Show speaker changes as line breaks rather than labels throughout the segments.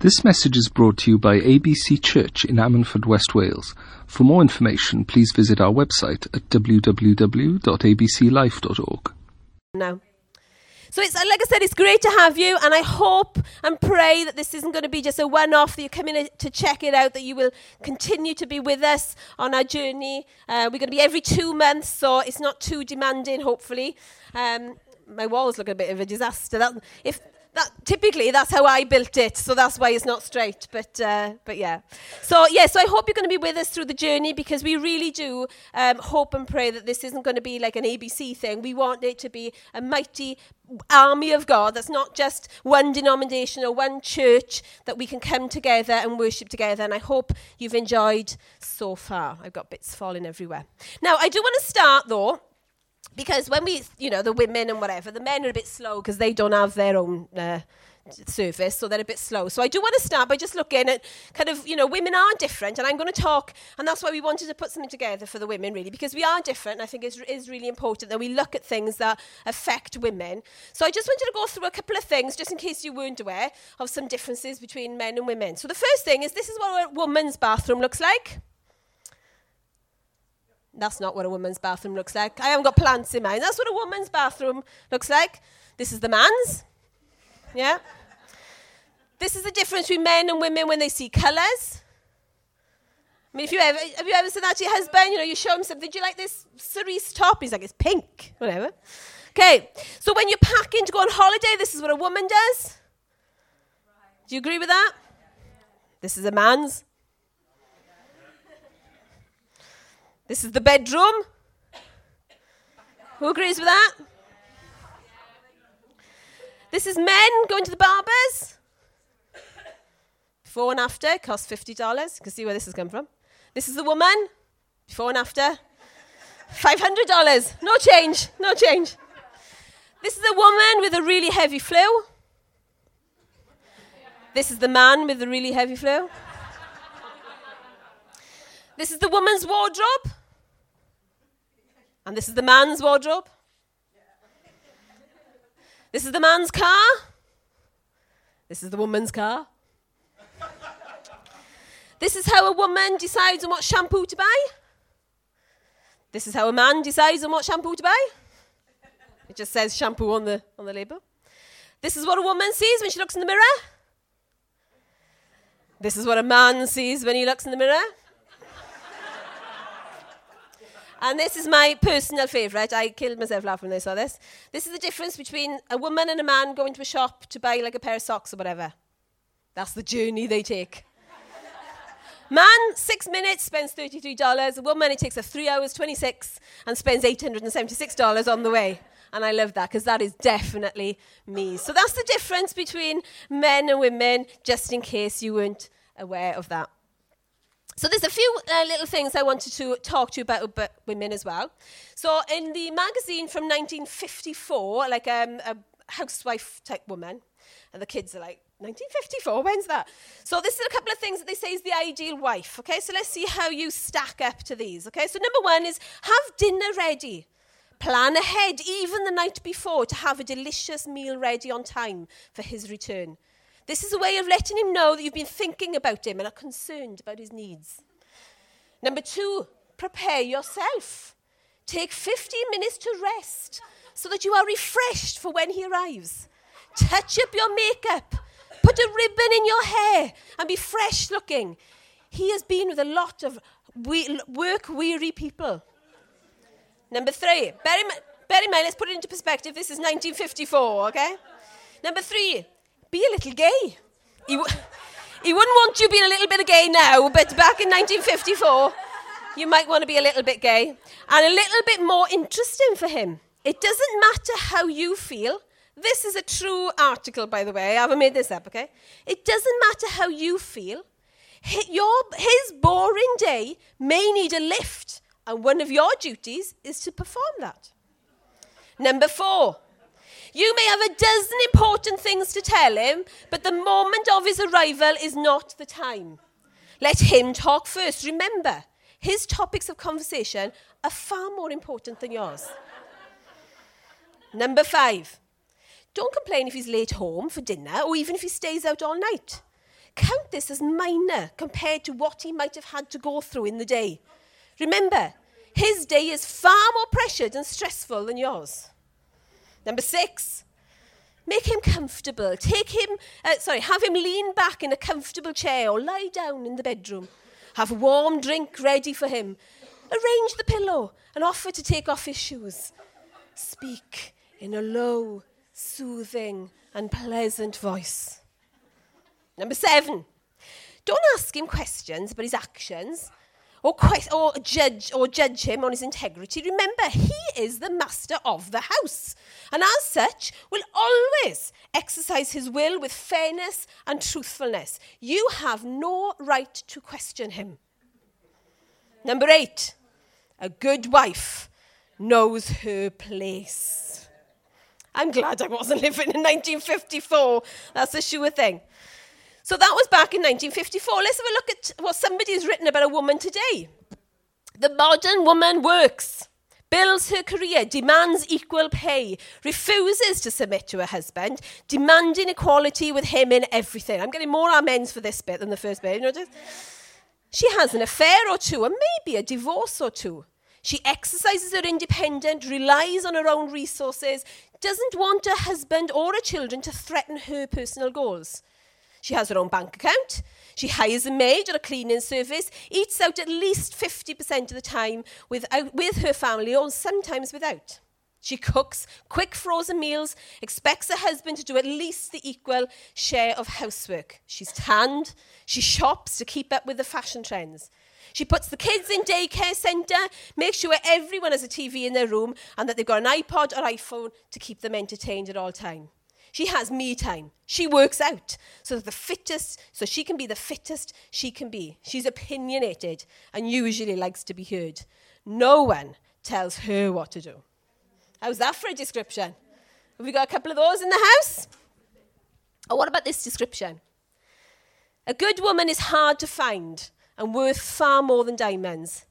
This message is brought to you by ABC Church in Ammanford, West Wales. For more information, please visit our website at www.abclife.org.
now. So it's like I said, it's great to have you, and I hope and pray that this isn't going to be just a one-off. That you come in to check it out. That you will continue to be with us on our journey. Uh, we're going to be every two months, so it's not too demanding. Hopefully, um, my walls look a bit of a disaster. That, if that typically that's how I built it, so that's why it's not straight. But uh, but yeah, so yeah, so I hope you're going to be with us through the journey because we really do um, hope and pray that this isn't going to be like an ABC thing. We want it to be a mighty army of God. That's not just one denomination or one church that we can come together and worship together. And I hope you've enjoyed so far. I've got bits falling everywhere. Now I do want to start though because when we, you know, the women and whatever, the men are a bit slow because they don't have their own uh, service, so they're a bit slow. So I do want to start by just looking at kind of, you know, women are different, and I'm going to talk, and that's why we wanted to put something together for the women, really, because we are different. And I think it is really important that we look at things that affect women. So I just wanted to go through a couple of things, just in case you weren't aware of some differences between men and women. So the first thing is this is what a woman's bathroom looks like. That's not what a woman's bathroom looks like. I haven't got plants in mine. That's what a woman's bathroom looks like. This is the man's. Yeah? This is the difference between men and women when they see colours. I mean, if you ever, have you ever said that to your husband? You know, you show him something. Do you like this cerise top? He's like, it's pink. Whatever. Okay. So when you're packing to go on holiday, this is what a woman does. Do you agree with that? This is a man's. This is the bedroom. Who agrees with that? This is men going to the barbers. Before and after costs $50. You can see where this has come from. This is the woman. Before and after. $500. No change. No change. This is the woman with a really heavy flu. This is the man with the really heavy flu. This is the woman's wardrobe. And this is the man's wardrobe. This is the man's car. This is the woman's car. this is how a woman decides on what shampoo to buy. This is how a man decides on what shampoo to buy. It just says shampoo on the, on the label. This is what a woman sees when she looks in the mirror. This is what a man sees when he looks in the mirror. And this is my personal favourite. I killed myself laughing when I saw this. This is the difference between a woman and a man going to a shop to buy like a pair of socks or whatever. That's the journey they take. Man, six minutes, spends $33. A woman, it takes her three hours, 26, and spends $876 on the way. And I love that because that is definitely me. So that's the difference between men and women, just in case you weren't aware of that. So there's a few uh, little things I wanted to talk to you about, about women as well. So in the magazine from 1954, like um, a housewife type woman, and the kids are like, 1954, when's that? So this is a couple of things that they say is the ideal wife. Okay, so let's see how you stack up to these. Okay, so number one is have dinner ready. Plan ahead, even the night before, to have a delicious meal ready on time for his return. This is a way of letting him know that you've been thinking about him and are concerned about his needs. Number two, prepare yourself. Take 15 minutes to rest so that you are refreshed for when he arrives. Touch up your makeup, put a ribbon in your hair, and be fresh looking. He has been with a lot of we- work weary people. Number three, bear in, bear in mind, let's put it into perspective. This is 1954, okay? Number three, be a little gay. He, w- he wouldn't want you being a little bit gay now, but back in 1954, you might want to be a little bit gay and a little bit more interesting for him. It doesn't matter how you feel. This is a true article, by the way. I haven't made this up, okay? It doesn't matter how you feel. Your, his boring day may need a lift, and one of your duties is to perform that. Number four, you may have a dozen important things to tell him, but the moment of his arrival is not the time. Let him talk first. Remember, his topics of conversation are far more important than yours. Number five, don't complain if he's late home for dinner or even if he stays out all night. count this as minor compared to what he might have had to go through in the day. Remember, his day is far more pressured and stressful than yours. Number six, make him comfortable. Take him, uh, sorry, have him lean back in a comfortable chair or lie down in the bedroom. Have a warm drink ready for him. Arrange the pillow and offer to take off his shoes. Speak in a low, soothing, and pleasant voice. Number seven, don't ask him questions about his actions or, or, judge, or judge him on his integrity. Remember, he is the master of the house, and as such, will always exercise his will with fairness and truthfulness. You have no right to question him. Number eight, a good wife knows her place. I'm glad I wasn't living in 1954. That's a sure thing. So that was back in 1954. Let's have a look at what somebody has written about a woman today. The modern woman works, Builds her career, demands equal pay, refuses to submit to her husband, demanding equality with him in everything. I'm getting more amens for this bit than the first bit. You know, just, she has an affair or two, and maybe a divorce or two. She exercises her independence, relies on her own resources, doesn't want her husband or her children to threaten her personal goals. She has her own bank account. She hires a maid or a cleaning service, eats out at least 50% of the time without, with her family or sometimes without. She cooks quick frozen meals, expects her husband to do at least the equal share of housework. She's tanned. She shops to keep up with the fashion trends. She puts the kids in daycare centre, makes sure everyone has a TV in their room and that they've got an iPod or iPhone to keep them entertained at all time. She has me time. She works out so that the fittest, so she can be the fittest she can be. She's opinionated and usually likes to be heard. No one tells her what to do. How's that for a description? Have we got a couple of those in the house? Or what about this description? A good woman is hard to find and worth far more than diamonds.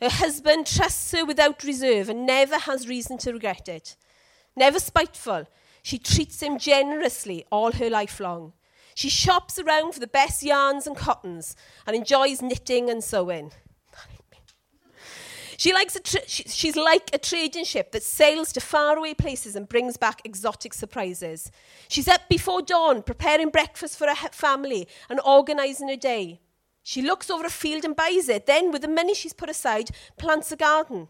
Her husband trusts her without reserve and never has reason to regret it. Never spiteful, she treats him generously all her life long. She shops around for the best yarns and cottons and enjoys knitting and sewing. She likes a tra- she, she's like a trading ship that sails to faraway places and brings back exotic surprises. She's up before dawn, preparing breakfast for her family and organising her day. She looks over a field and buys it. Then, with the money she's put aside, plants a garden.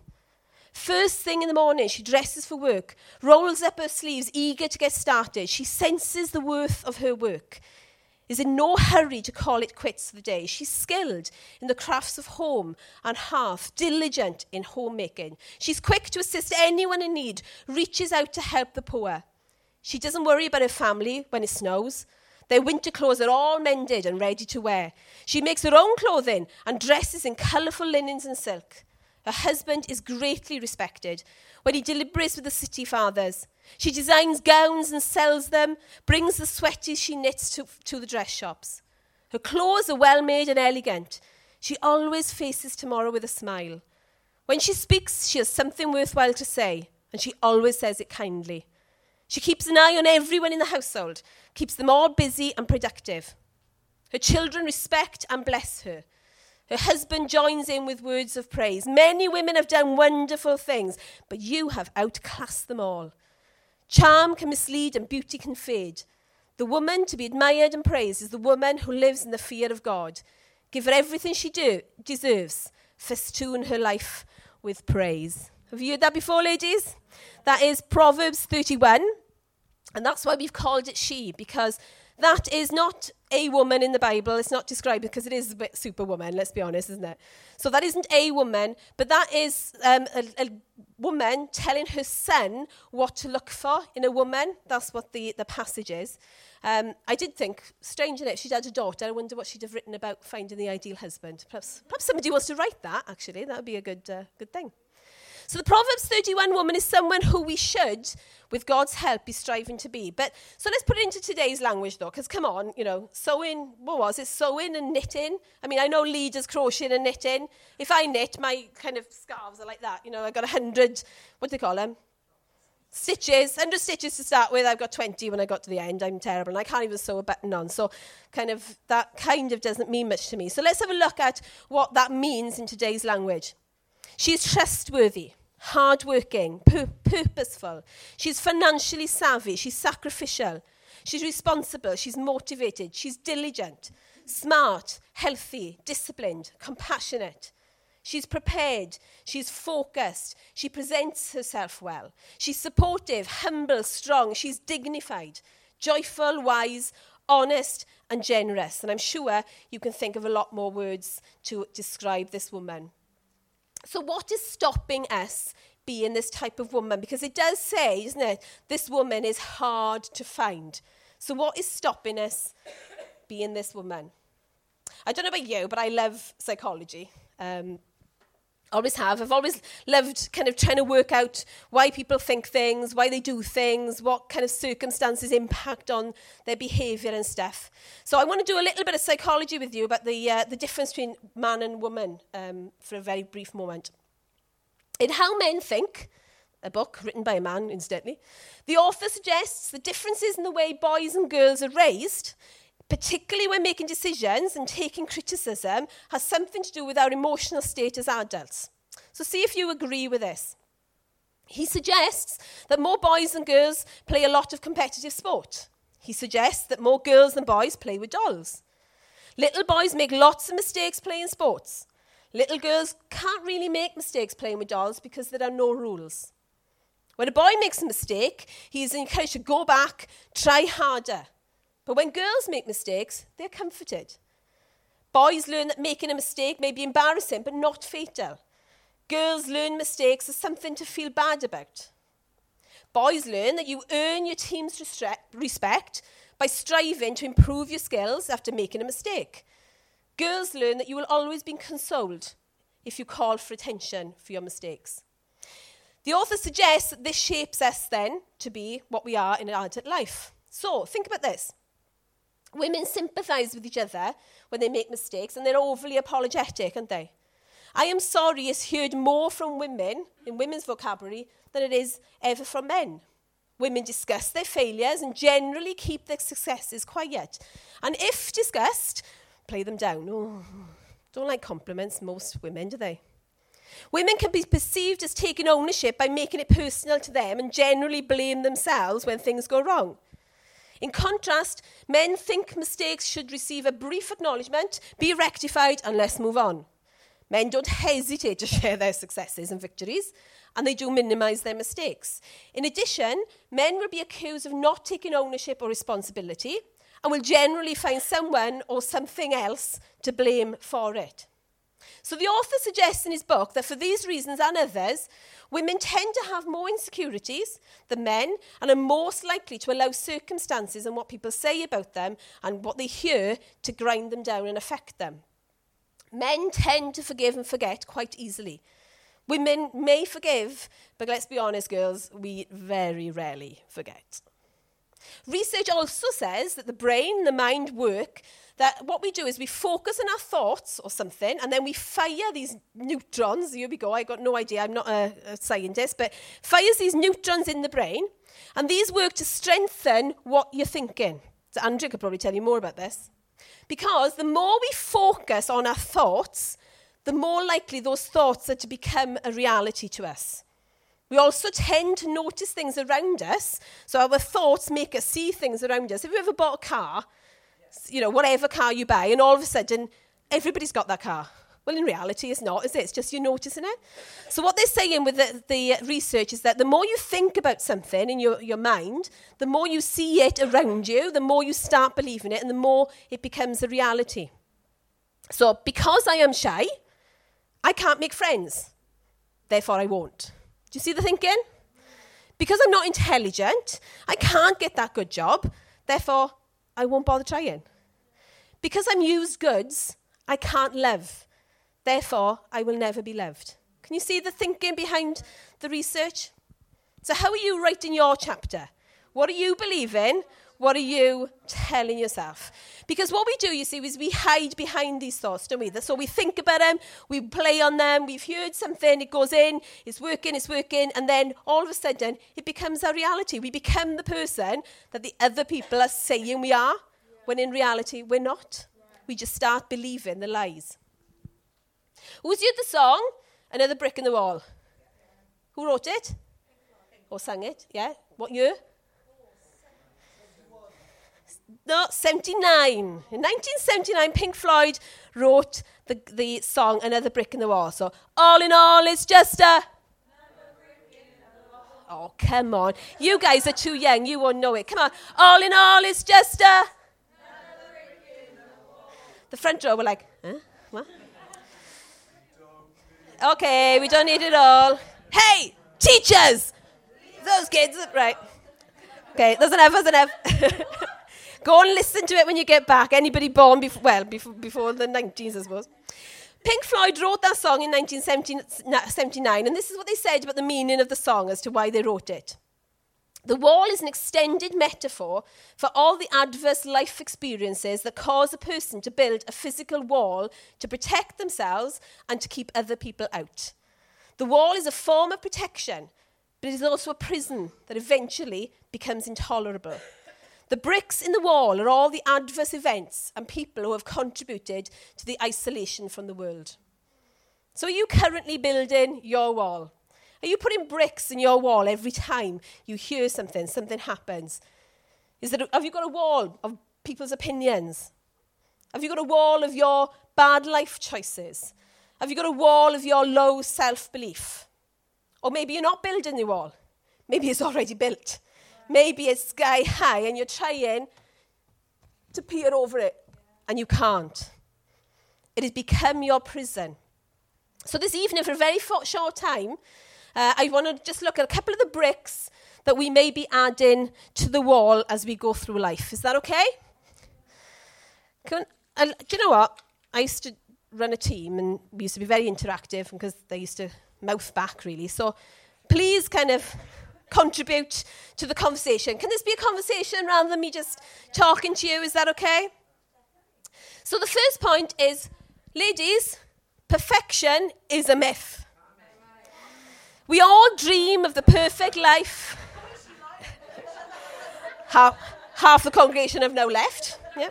First thing in the morning, she dresses for work, rolls up her sleeves, eager to get started. She senses the worth of her work, is in no hurry to call it quits for the day. She's skilled in the crafts of home and hearth, diligent in homemaking. She's quick to assist anyone in need, reaches out to help the poor. She doesn't worry about her family when it snows. Their winter clothes are all mended and ready to wear. She makes her own clothing and dresses in colourful linens and silk. Her husband is greatly respected. When he deliberates with the city fathers, she designs gowns and sells them, brings the sweaties she knits to, to the dress shops. Her clothes are well made and elegant. She always faces tomorrow with a smile. When she speaks, she has something worthwhile to say, and she always says it kindly. She keeps an eye on everyone in the household, keeps them all busy and productive. Her children respect and bless her. Her husband joins in with words of praise. Many women have done wonderful things, but you have outclassed them all. Charm can mislead and beauty can fade. The woman to be admired and praised is the woman who lives in the fear of God. Give her everything she do, deserves. Festoon her life with praise. Have you heard that before, ladies? That is Proverbs 31. And that's why we've called it she, because that is not a woman in the Bible. It's not described because it is a bit superwoman, let's be honest, isn't it? So that isn't a woman, but that is um, a, a, woman telling her son what to look for in a woman. That's what the, the passage is. Um, I did think, strange, isn't it? She'd had a daughter. I wonder what she'd have written about finding the ideal husband. Perhaps, perhaps somebody wants to write that, actually. That would be a good, uh, good thing. So the Proverbs 31 woman is someone who we should, with God's help, be striving to be. But so let's put it into today's language though, because come on, you know, sewing, what was it? Sewing and knitting. I mean, I know leaders crocheting and knitting. If I knit, my kind of scarves are like that. You know, I've got a hundred, what do they call them? Stitches, 100 stitches to start with. I've got 20 when I got to the end. I'm terrible and I can't even sew a button on. So, kind of, that kind of doesn't mean much to me. So, let's have a look at what that means in today's language. She's trustworthy, hardworking, pur purposeful. She's financially savvy. She's sacrificial. She's responsible. She's motivated. She's diligent, smart, healthy, disciplined, compassionate. She's prepared. She's focused. She presents herself well. She's supportive, humble, strong. She's dignified, joyful, wise, honest, and generous. And I'm sure you can think of a lot more words to describe this woman. So, what is stopping us being this type of woman? Because it does say, isn't it, this woman is hard to find. So, what is stopping us being this woman? I don't know about you, but I love psychology. Um, always have. I've always loved kind of trying to work out why people think things, why they do things, what kind of circumstances impact on their behaviour and stuff. So I want to do a little bit of psychology with you about the, uh, the difference between man and woman um, for a very brief moment. In How Men Think, a book written by a man, incidentally, the author suggests the differences in the way boys and girls are raised particularly when making decisions and taking criticism, has something to do with our emotional state as adults. So, see if you agree with this. He suggests that more boys and girls play a lot of competitive sport. He suggests that more girls than boys play with dolls. Little boys make lots of mistakes playing sports. Little girls can't really make mistakes playing with dolls because there are no rules. When a boy makes a mistake, he is encouraged to go back, try harder. But when girls make mistakes, they're comforted. Boys learn that making a mistake may be embarrassing but not fatal. Girls learn mistakes as something to feel bad about. Boys learn that you earn your team's respect by striving to improve your skills after making a mistake. Girls learn that you will always be consoled if you call for attention for your mistakes. The author suggests that this shapes us then to be what we are in adult life. So, think about this. Women sympathise with each other when they make mistakes and they're overly apologetic, aren't they? I am sorry is heard more from women in women's vocabulary than it is ever from men. Women discuss their failures and generally keep their successes quiet. And if discussed, play them down. Oh, don't like compliments, most women, do they? Women can be perceived as taking ownership by making it personal to them and generally blame themselves when things go wrong. In contrast, men think mistakes should receive a brief acknowledgement, be rectified, and let's move on. Men don't hesitate to share their successes and victories, and they do minimize their mistakes. In addition, men will be accused of not taking ownership or responsibility and will generally find someone or something else to blame for it. So the author suggests in his book that for these reasons and others, women tend to have more insecurities than men and are most likely to allow circumstances and what people say about them and what they hear to grind them down and affect them. Men tend to forgive and forget quite easily. Women may forgive, but let's be honest, girls, we very rarely forget. Research also says that the brain the mind work that what we do is we focus on our thoughts or something, and then we fire these neutrons. Here we go. I got no idea. I'm not a, a scientist, but fires these neutrons in the brain, and these work to strengthen what you're thinking. So Andrew could probably tell you more about this. Because the more we focus on our thoughts, the more likely those thoughts are to become a reality to us. We also tend to notice things around us, so our thoughts make us see things around us. Have you ever bought a car you know, whatever car you buy, and all of a sudden, everybody's got that car. Well, in reality, it's not, is it? It's just you're noticing it. So, what they're saying with the, the research is that the more you think about something in your, your mind, the more you see it around you, the more you start believing it, and the more it becomes a reality. So, because I am shy, I can't make friends. Therefore, I won't. Do you see the thinking? Because I'm not intelligent, I can't get that good job. Therefore, I won't bother trying. Because I'm used goods, I can't live. Therefore, I will never be loved. Can you see the thinking behind the research? So, how are you writing your chapter? What are you believing? What are you telling yourself? Because what we do, you see, is we hide behind these thoughts, don't we? So we think about them, we play on them, we've heard something, it goes in, it's working, it's working, and then all of a sudden it becomes our reality. We become the person that the other people are saying we are, when in reality we're not. We just start believing the lies. Who's used the song? Another brick in the wall. Who wrote it? Or sang it? Yeah? What year? No, 79. In 1979, Pink Floyd wrote the, the song Another Brick in the Wall. So, all in all, it's just a. Oh, come on. You guys are too young. You won't know it. Come on. All in all, it's just a. The front row were like, huh? What? Okay, we don't need it all. Hey, teachers! Those kids, right. Okay, there's enough, there's enough. Go and listen to it when you get back. Anybody born before, well, before, before the 90s, I suppose. Pink Floyd wrote that song in 1979, and this is what they said about the meaning of the song as to why they wrote it. The wall is an extended metaphor for all the adverse life experiences that cause a person to build a physical wall to protect themselves and to keep other people out. The wall is a form of protection, but it is also a prison that eventually becomes intolerable. The bricks in the wall are all the adverse events and people who have contributed to the isolation from the world. So, are you currently building your wall? Are you putting bricks in your wall every time you hear something, something happens? Is there, have you got a wall of people's opinions? Have you got a wall of your bad life choices? Have you got a wall of your low self belief? Or maybe you're not building the wall. Maybe it's already built. Maybe it's sky high and you're trying to peer over it and you can't. It has become your prison. So, this evening, for a very short time, uh, I want to just look at a couple of the bricks that we may be adding to the wall as we go through life. Is that okay? Can, uh, do you know what? I used to run a team and we used to be very interactive because they used to mouth back, really. So please kind of contribute to the conversation. Can this be a conversation rather than me just talking to you? Is that okay? So the first point is ladies, perfection is a myth. We all dream of the perfect life. half, the congregation have now left. Yeah.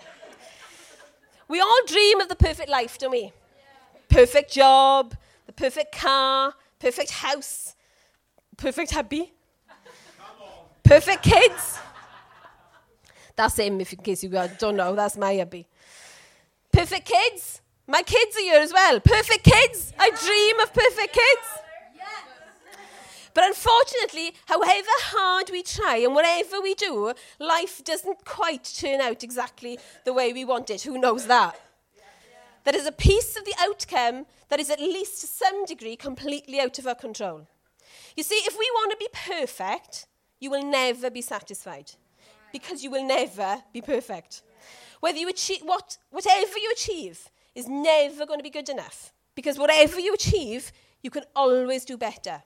We all dream of the perfect life, don't we? Perfect job, the perfect car, perfect house, perfect hubby, perfect kids. That's him, if in case you don't know. That's my hubby. Perfect kids. My kids are here as well. Perfect kids. I dream of perfect kids. But unfortunately, however hard we try and whatever we do, life doesn't quite turn out exactly the way we want it. Who knows that? There is a piece of the outcome that is at least to some degree completely out of our control. You see, if we want to be perfect, you will never be satisfied because you will never be perfect. Whether you achieve what, whatever you achieve is never going to be good enough because whatever you achieve, you can always do better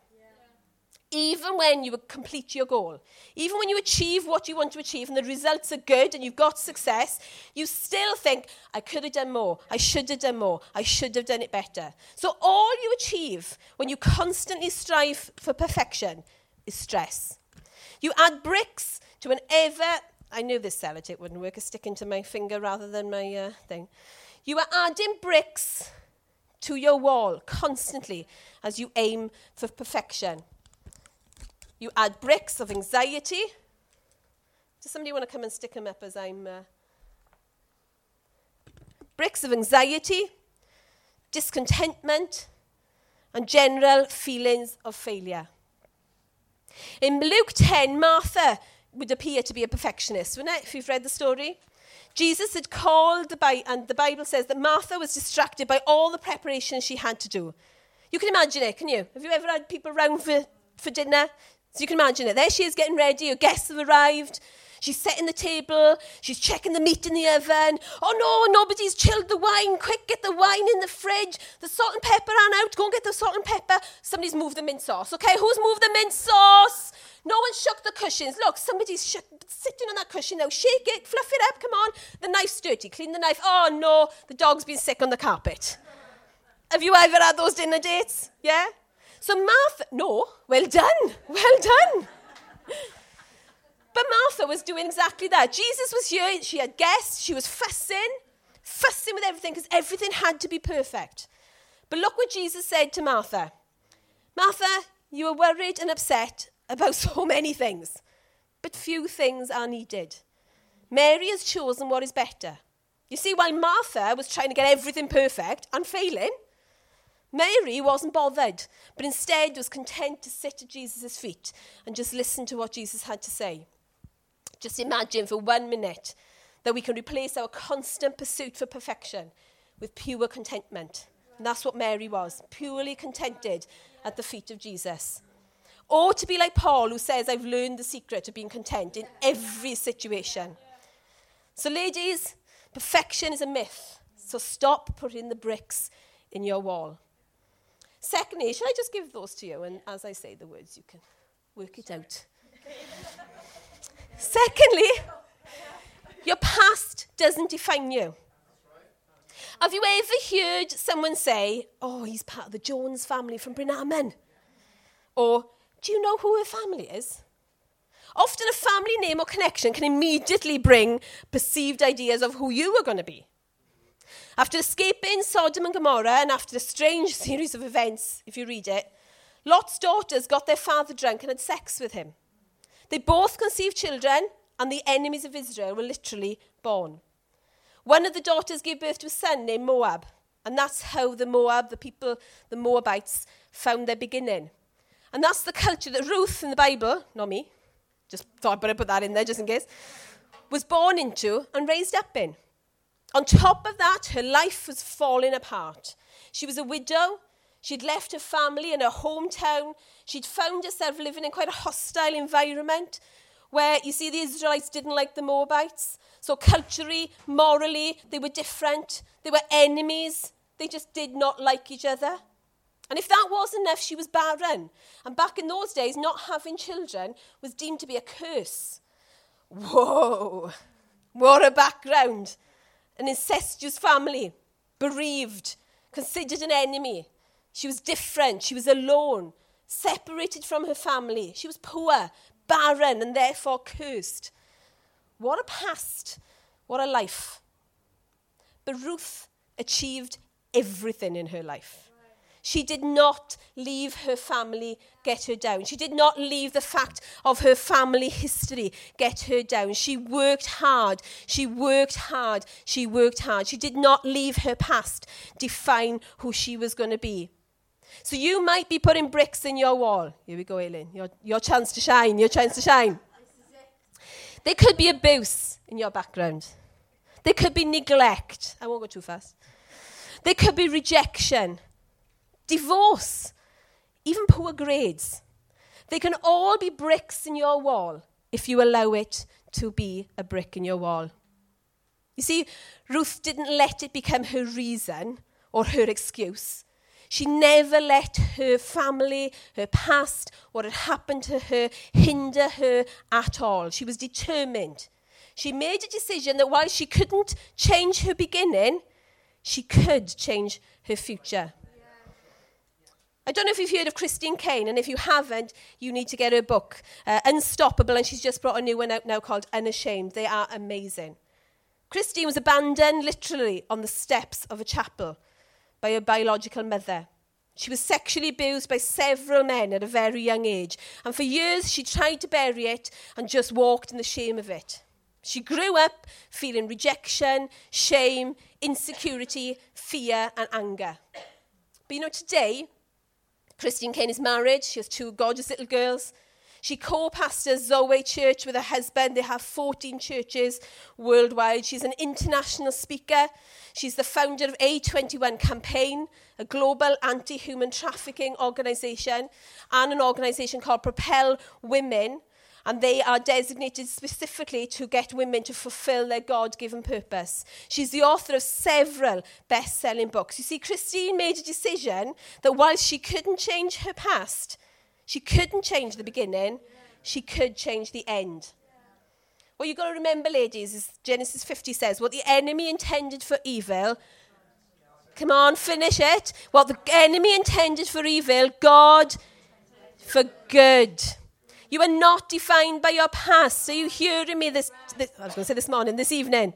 even when you complete your goal, even when you achieve what you want to achieve and the results are good and you've got success, you still think, I could have done more, I should have done more, I should have done it better. So, all you achieve when you constantly strive for perfection is stress. You add bricks to an ever, I knew this sellotape wouldn't work, it's sticking to my finger rather than my uh, thing. You are adding bricks to your wall constantly as you aim for perfection. You add bricks of anxiety. Does somebody want to come and stick them up as I'm. Uh... Bricks of anxiety, discontentment, and general feelings of failure. In Luke 10, Martha would appear to be a perfectionist, wouldn't it, if you've read the story? Jesus had called Bible, and the Bible says that Martha was distracted by all the preparation she had to do. You can imagine it, can you? Have you ever had people round for, for dinner? So you can imagine it. There she is getting ready. Her guests have arrived. She's setting the table. She's checking the meat in the oven. Oh no, nobody's chilled the wine. Quick, get the wine in the fridge. The salt and pepper ran out. Go and get the salt and pepper. Somebody's moved the mint sauce. Okay, who's moved the mint sauce? No one shook the cushions. Look, somebody's sh sitting on that cushion now. Shake it, fluff it up. Come on. The knife's dirty. Clean the knife. Oh no, the dog's been sick on the carpet. Have you ever had those dinner dates? Yeah? So Martha, no, well done, well done. But Martha was doing exactly that. Jesus was here, she had guests, she was fussing, fussing with everything because everything had to be perfect. But look what Jesus said to Martha Martha, you are worried and upset about so many things, but few things are needed. Mary has chosen what is better. You see, while Martha was trying to get everything perfect and failing, Mary wasn't bothered, but instead was content to sit at Jesus' feet and just listen to what Jesus had to say. Just imagine for one minute that we can replace our constant pursuit for perfection with pure contentment. And that's what Mary was, purely contented at the feet of Jesus. Or to be like Paul, who says, I've learned the secret of being content in every situation. So, ladies, perfection is a myth. So, stop putting the bricks in your wall. Secondly, shall I just give those to you? And as I say the words, you can work it out. Secondly, your past doesn't define you. Have you ever heard someone say, Oh, he's part of the Jones family from Brynamman? Or, Do you know who her family is? Often a family name or connection can immediately bring perceived ideas of who you are going to be. After escaping Sodom and Gomorrah and after a strange series of events, if you read it, Lot's daughters got their father drunk and had sex with him. They both conceived children, and the enemies of Israel were literally born. One of the daughters gave birth to a son named Moab, and that's how the Moab, the people, the Moabites, found their beginning. And that's the culture that Ruth in the Bible, not me, just thought I'd better put that in there just in case, was born into and raised up in. On top of that, her life was falling apart. She was a widow She'd left her family and her hometown. She'd found herself living in quite a hostile environment where, you see, the Israelites didn't like the Moabites. So, culturally, morally, they were different. They were enemies. They just did not like each other. And if that wasn't enough, she was barren. And back in those days, not having children was deemed to be a curse. Whoa! What a background. An incestuous family, bereaved, considered an enemy. She was different. She was alone, separated from her family. She was poor, barren, and therefore cursed. What a past. What a life. But Ruth achieved everything in her life. She did not leave her family get her down. She did not leave the fact of her family history get her down. She worked hard. She worked hard. She worked hard. She did not leave her past define who she was going to be. So you might be putting bricks in your wall. Here we go, Aileen. Your, your chance to shine. Your chance to shine. There could be abuse in your background. There could be neglect. I won't go too fast. There could be rejection divorce, even poor grades. They can all be bricks in your wall if you allow it to be a brick in your wall. You see, Ruth didn't let it become her reason or her excuse. She never let her family, her past, what had happened to her, hinder her at all. She was determined. She made a decision that while she couldn't change her beginning, she could change her future. I don't know if you've heard of Christine Caine, and if you haven't, you need to get her book, uh, Unstoppable, and she's just brought a new one out now called Unashamed. They are amazing. Christine was abandoned literally on the steps of a chapel by her biological mother. She was sexually abused by several men at a very young age, and for years she tried to bury it and just walked in the shame of it. She grew up feeling rejection, shame, insecurity, fear, and anger. But you know, today, Christine Kane is married, she has two gorgeous little girls. She co pastors Zoe Church with her husband. They have 14 churches worldwide. She's an international speaker. She's the founder of A21 Campaign, a global anti human trafficking organization, and an organization called Propel Women, and they are designated specifically to get women to fulfill their God given purpose. She's the author of several best selling books. You see, Christine made a decision that while she couldn't change her past, she couldn't change the beginning, she could change the end. What you've got to remember, ladies, is Genesis 50 says, what the enemy intended for evil, come on, finish it. What the enemy intended for evil, God for good. You are not defined by your past. Are you hearing me this, this I was going to say this morning, this evening?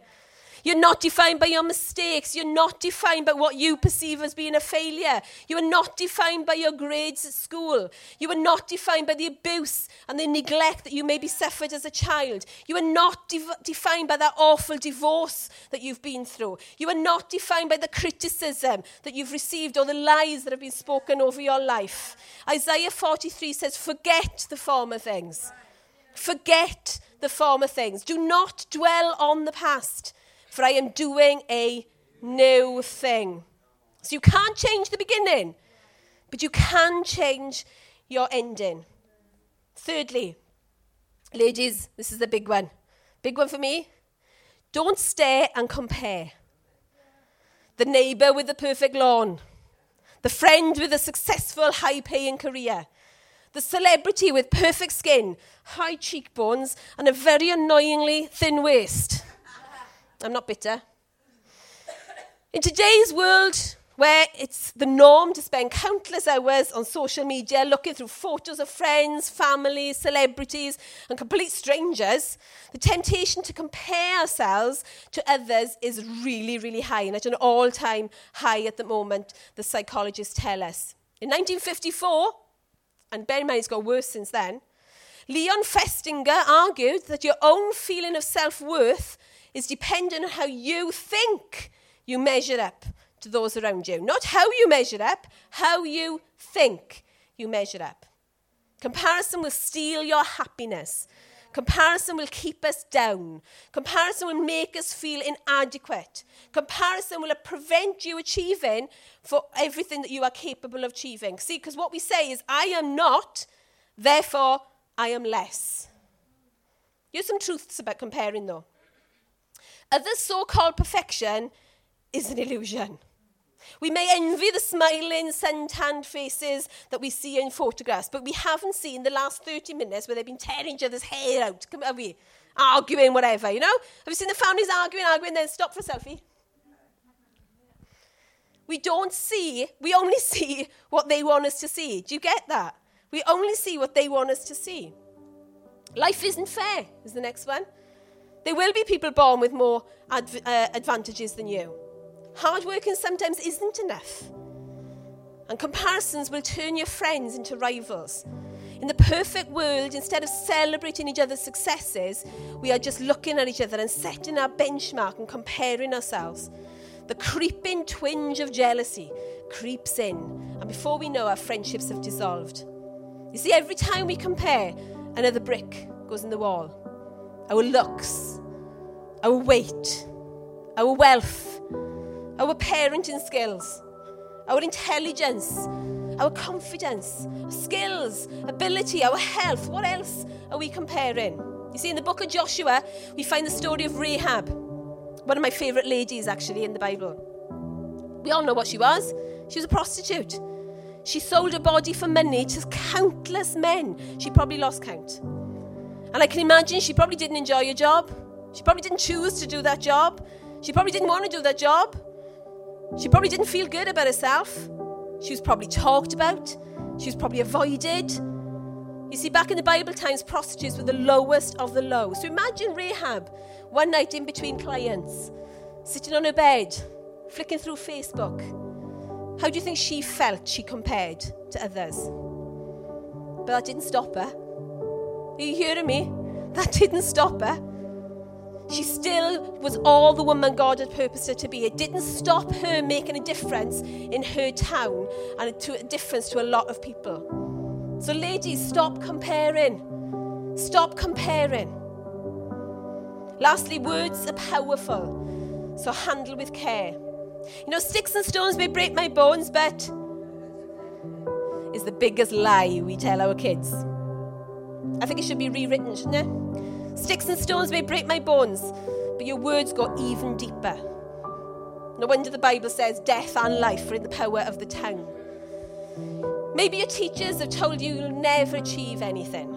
You're not defined by your mistakes. You're not defined by what you perceive as being a failure. You are not defined by your grades at school. You are not defined by the abuse and the neglect that you maybe suffered as a child. You are not de- defined by that awful divorce that you've been through. You are not defined by the criticism that you've received or the lies that have been spoken over your life. Isaiah 43 says, Forget the former things. Forget the former things. Do not dwell on the past for I am doing a new thing. So you can't change the beginning, but you can change your ending. Thirdly, ladies, this is the big one. Big one for me. Don't stare and compare. The neighbour with the perfect lawn, the friend with a successful, high paying career, the celebrity with perfect skin, high cheekbones, and a very annoyingly thin waist. I'm not bitter. In today's world, where it's the norm to spend countless hours on social media looking through photos of friends, families, celebrities, and complete strangers, the temptation to compare ourselves to others is really, really high, and at an all time high at the moment, the psychologists tell us. In 1954, and bear in mind it's got worse since then, Leon Festinger argued that your own feeling of self worth is dependent on how you think you measure up to those around you. Not how you measure up, how you think you measure up. Comparison will steal your happiness. Comparison will keep us down. Comparison will make us feel inadequate. Comparison will prevent you achieving for everything that you are capable of achieving. See, because what we say is, I am not, therefore I am less. Here's some truths about comparing, though. Other so called perfection is an illusion. We may envy the smiling, sun-tanned faces that we see in photographs, but we haven't seen the last 30 minutes where they've been tearing each other's hair out, have we? Arguing, whatever, you know? Have you seen the families arguing, arguing, then stop for a selfie? We don't see, we only see what they want us to see. Do you get that? We only see what they want us to see. Life isn't fair, is the next one. There will be people born with more adv- uh, advantages than you. Hard working sometimes isn't enough. And comparisons will turn your friends into rivals. In the perfect world, instead of celebrating each other's successes, we are just looking at each other and setting our benchmark and comparing ourselves. The creeping twinge of jealousy creeps in, and before we know, our friendships have dissolved. You see, every time we compare, another brick goes in the wall our looks, our weight, our wealth, our parenting skills, our intelligence, our confidence, skills, ability, our health. What else are we comparing? You see, in the book of Joshua, we find the story of Rahab, one of my favourite ladies actually in the Bible. We all know what she was. She was a prostitute. She sold her body for money to countless men. She probably lost count. And I can imagine she probably didn't enjoy her job. She probably didn't choose to do that job. She probably didn't want to do that job. She probably didn't feel good about herself. She was probably talked about. She was probably avoided. You see, back in the Bible times, prostitutes were the lowest of the low. So imagine Rahab one night in between clients, sitting on her bed, flicking through Facebook. How do you think she felt she compared to others? But that didn't stop her. Are you hearing me? That didn't stop her. She still was all the woman God had purposed her to be. It didn't stop her making a difference in her town and to a difference to a lot of people. So, ladies, stop comparing. Stop comparing. Lastly, words are powerful, so handle with care. You know, sticks and stones may break my bones, but is the biggest lie we tell our kids. I think it should be rewritten, shouldn't it? Sticks and stones may break my bones, but your words go even deeper. No wonder the Bible says death and life are in the power of the tongue. Maybe your teachers have told you you'll never achieve anything.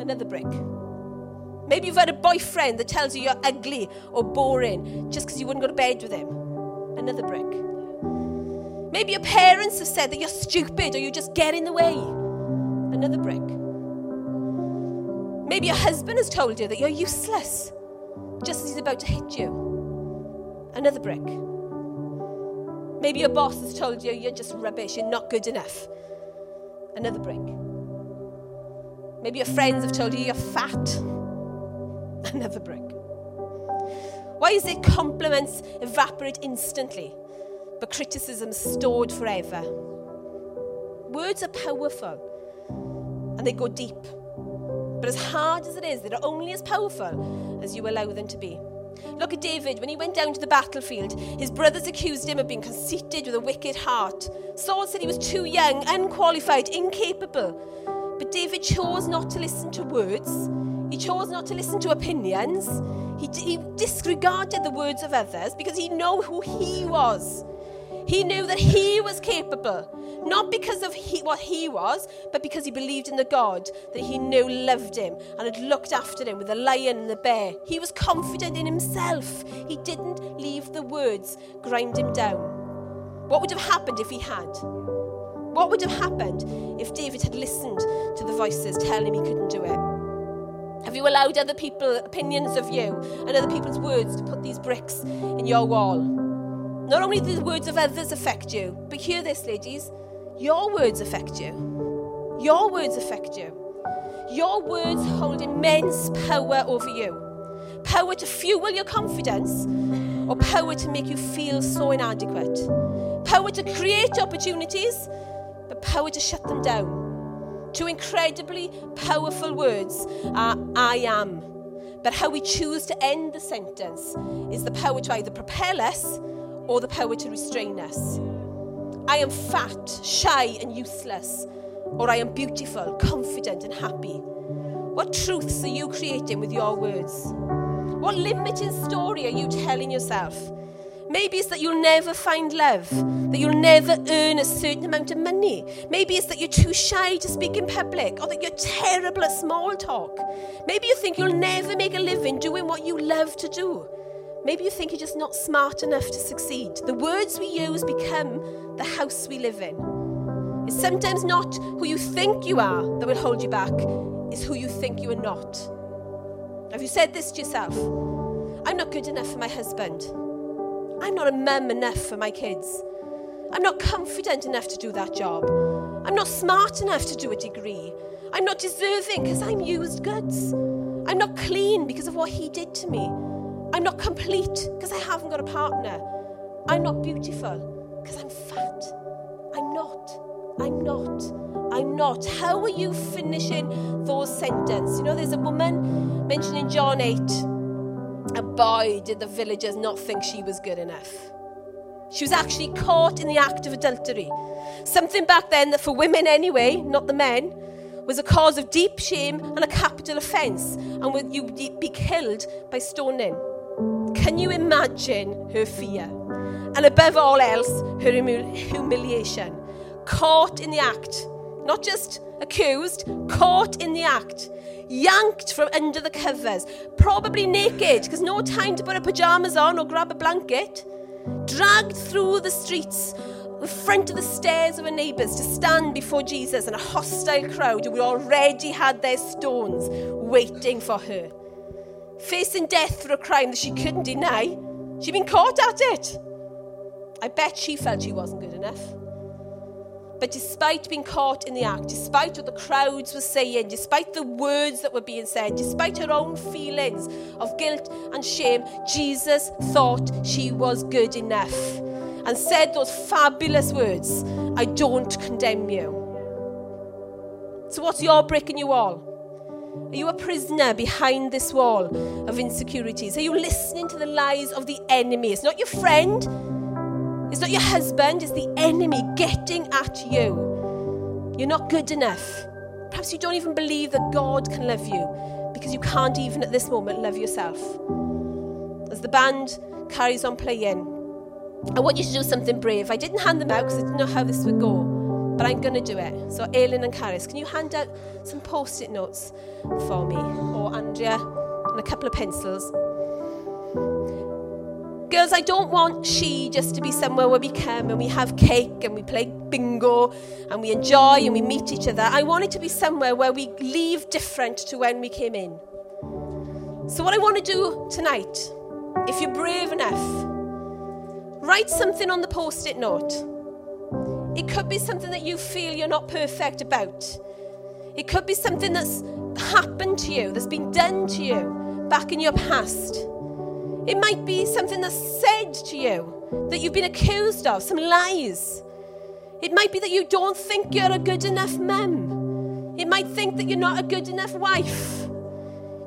Another brick. Maybe you've had a boyfriend that tells you you're ugly or boring just because you wouldn't go to bed with him. Another brick. Maybe your parents have said that you're stupid or you just get in the way. Another brick. Maybe your husband has told you that you're useless just as he's about to hit you. Another brick. Maybe your boss has told you you're just rubbish, you're not good enough. Another brick. Maybe your friends have told you you're fat. Another brick. Why is it compliments evaporate instantly, but criticism stored forever? Words are powerful and they go deep. But as hard as it is, they're only as powerful as you allow them to be. Look at David. When he went down to the battlefield, his brothers accused him of being conceited with a wicked heart. Saul said he was too young, unqualified, incapable. But David chose not to listen to words. He chose not to listen to opinions. He, he disregarded the words of others because he knew who he was. He knew that he was capable, not because of he, what he was, but because he believed in the God that he knew loved him and had looked after him with the lion and the bear. He was confident in himself. He didn't leave the words grind him down. What would have happened if he had? What would have happened if David had listened to the voices telling him he couldn't do it? Have you allowed other people's opinions of you and other people's words to put these bricks in your wall? Not only do the words of others affect you, but hear this, ladies, your words affect you. Your words affect you. Your words hold immense power over you power to fuel your confidence, or power to make you feel so inadequate. Power to create opportunities, but power to shut them down. Two incredibly powerful words are I am. But how we choose to end the sentence is the power to either propel us or the power to restrain us. I am fat, shy, and useless, or I am beautiful, confident, and happy. What truths are you creating with your words? What limiting story are you telling yourself? Maybe it's that you'll never find love, that you'll never earn a certain amount of money. Maybe it's that you're too shy to speak in public, or that you're terrible at small talk. Maybe you think you'll never make a living doing what you love to do. Maybe you think you're just not smart enough to succeed. The words we use become the house we live in. It's sometimes not who you think you are that will hold you back, it's who you think you are not. Have you said this to yourself? I'm not good enough for my husband. I'm not a mum enough for my kids. I'm not confident enough to do that job. I'm not smart enough to do a degree. I'm not deserving because I'm used goods. I'm not clean because of what he did to me. I'm not complete because I haven't got a partner. I'm not beautiful because I'm fat. I'm not. I'm not. I'm not. How are you finishing those sentences? You know, there's a woman mentioned in John 8. And boy, did the villagers not think she was good enough. She was actually caught in the act of adultery. Something back then that for women anyway, not the men, was a cause of deep shame and a capital offence, and would you be killed by stoning. Can you imagine her fear? And above all else, her humiliation. Caught in the act. Not just accused, caught in the act. Yanked from under the covers. Probably naked, because no time to put her pyjamas on or grab a blanket. Dragged through the streets in front of the stares of her neighbours to stand before Jesus and a hostile crowd who already had their stones waiting for her facing death for a crime that she couldn't deny. She'd been caught at it. I bet she felt she wasn't good enough. But despite being caught in the act, despite what the crowds were saying, despite the words that were being said, despite her own feelings of guilt and shame, Jesus thought she was good enough and said those fabulous words I don't condemn you. So, what's your brick in your wall? Are you a prisoner behind this wall of insecurities? Are you listening to the lies of the enemy? It's not your friend, it's not your husband, it's the enemy getting at you. You're not good enough. Perhaps you don't even believe that God can love you because you can't even at this moment love yourself. As the band carries on playing, I want you to do something brave. I didn't hand them out because I didn't know how this would go. But I'm going to do it. So, Aileen and Caris, can you hand out some post it notes for me? Or Andrea, and a couple of pencils. Girls, I don't want she just to be somewhere where we come and we have cake and we play bingo and we enjoy and we meet each other. I want it to be somewhere where we leave different to when we came in. So, what I want to do tonight, if you're brave enough, write something on the post it note. It could be something that you feel you're not perfect about. It could be something that's happened to you, that's been done to you back in your past. It might be something that's said to you that you've been accused of, some lies. It might be that you don't think you're a good enough mum. It might think that you're not a good enough wife.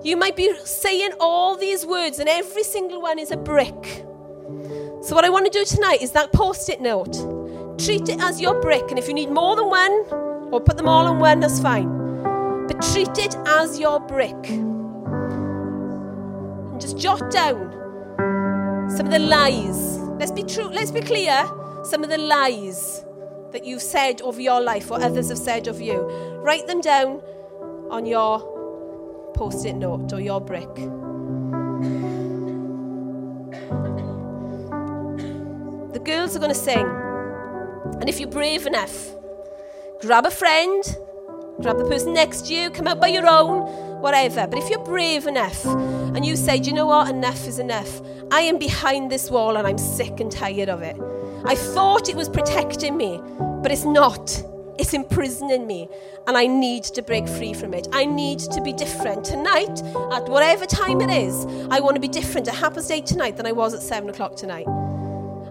You might be saying all these words, and every single one is a brick. So, what I want to do tonight is that post it note. Treat it as your brick, and if you need more than one, or put them all in one, that's fine. But treat it as your brick. And just jot down some of the lies. Let's be true, let's be clear. Some of the lies that you've said over your life or others have said of you. Write them down on your post it note or your brick. The girls are going to sing. And if you're brave enough, grab a friend, grab the person next to you, come out by your own, whatever. But if you're brave enough and you say, Do you know what? Enough is enough. I am behind this wall and I'm sick and tired of it. I thought it was protecting me, but it's not. It's imprisoning me, and I need to break free from it. I need to be different. Tonight, at whatever time it is, I want to be different at half past eight tonight than I was at seven o'clock tonight.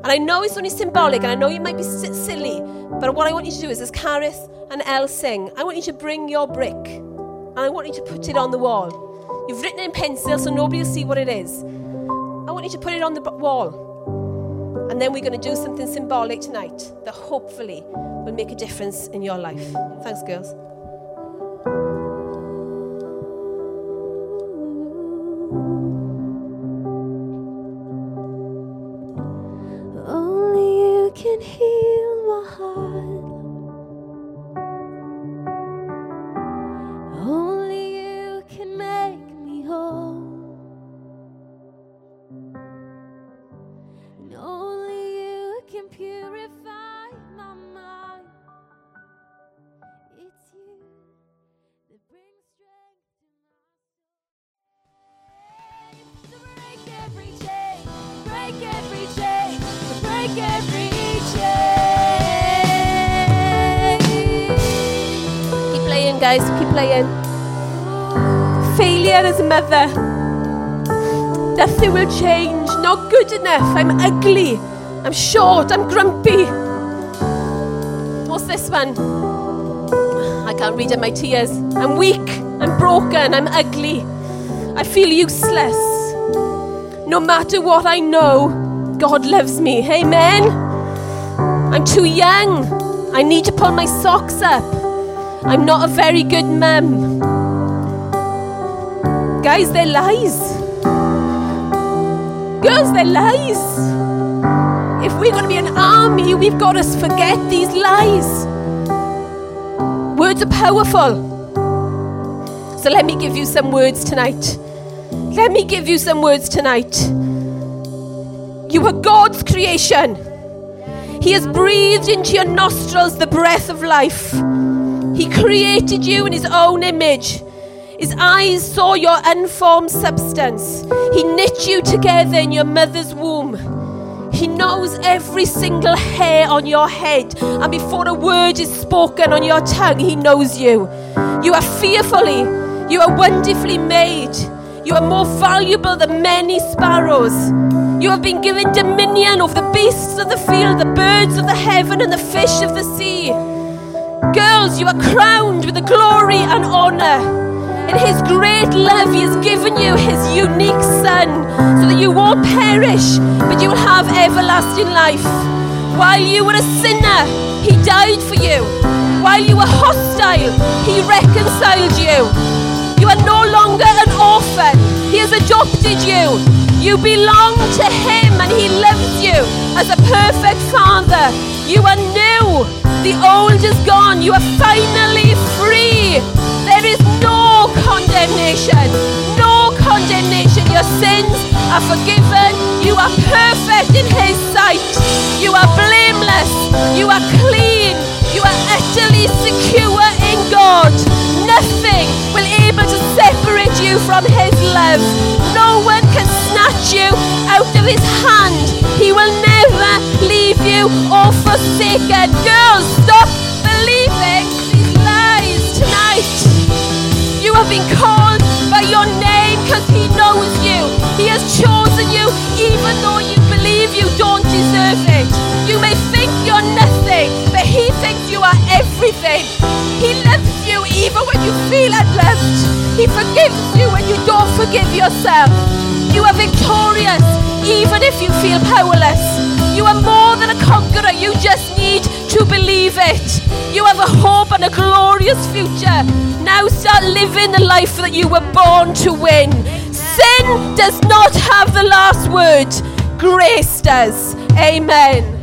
And I know it's only symbolic, and I know you might be silly, but what I want you to do is, as Carith and Elle sing, I want you to bring your brick, and I want you to put it on the wall. You've written it in pencil, so nobody will see what it is. I want you to put it on the wall. And then we're going to do something symbolic tonight that hopefully will make a difference in your life. Thanks, girls.
You
guys. Keep playing. Failure as a mother. Nothing will change. Not good enough. I'm ugly. I'm short. I'm grumpy. What's this one? I can't read in my tears. I'm weak. I'm broken. I'm ugly. I feel useless. No matter what I know, God loves me. Amen. I'm too young. I need to pull my socks up. I'm not a very good mum. Guys, they're lies. Girls, they're lies. If we're going to be an army, we've got to forget these lies. Words are powerful. So let me give you some words tonight. Let me give you some words tonight. You are God's creation. He has breathed into your nostrils the breath of life. He created you in His own image. His eyes saw your unformed substance. He knit you together in your mother's womb. He knows every single hair on your head, and before a word is spoken on your tongue, He knows you. You are fearfully, you are wonderfully made. You are more valuable than many sparrows. You have been given dominion over the beasts of the field, the birds of the heaven, and the fish of the sea. Girls, you are crowned with the glory and honor. In His great love, He has given you His unique Son so that you won't perish, but you will have everlasting life. While you were a sinner, He died for you. While you were hostile, He reconciled you. You are no longer an orphan, He has adopted you. You belong to Him and He loves you as a perfect Father. You are new. The old is gone. You are finally free. There is no condemnation. No condemnation. Your sins are forgiven. You are perfect in His sight. You are blameless. You are clean. You are utterly secure in God. Nothing will able to separate you from His love. No one can snatch you out of His hand. He will never leave you or forsaken. Girls, stop believing these lies tonight. You have been called by your name because He knows you. He has chosen you even though you are everything. He loves you even when you feel unloved. He forgives you when you don't forgive yourself. You are victorious even if you feel powerless. You are more than a conqueror. You just need to believe it. You have a hope and a glorious future. Now start living the life that you were born to win. Sin does not have the last word, grace does. Amen.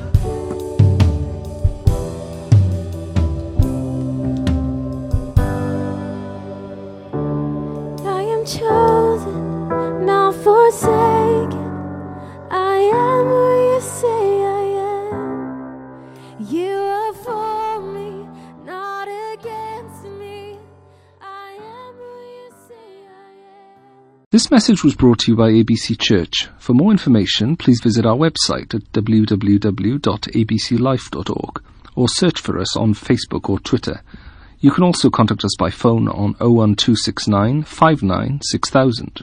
Chosen, not forsaken. I am who you say I am. You are for me, not against me. I am who you say I am.
This message was brought to you by ABC Church. For more information, please visit our website at www.abclife.org or search for us on Facebook or Twitter. You can also contact us by phone on 01269 59 6000.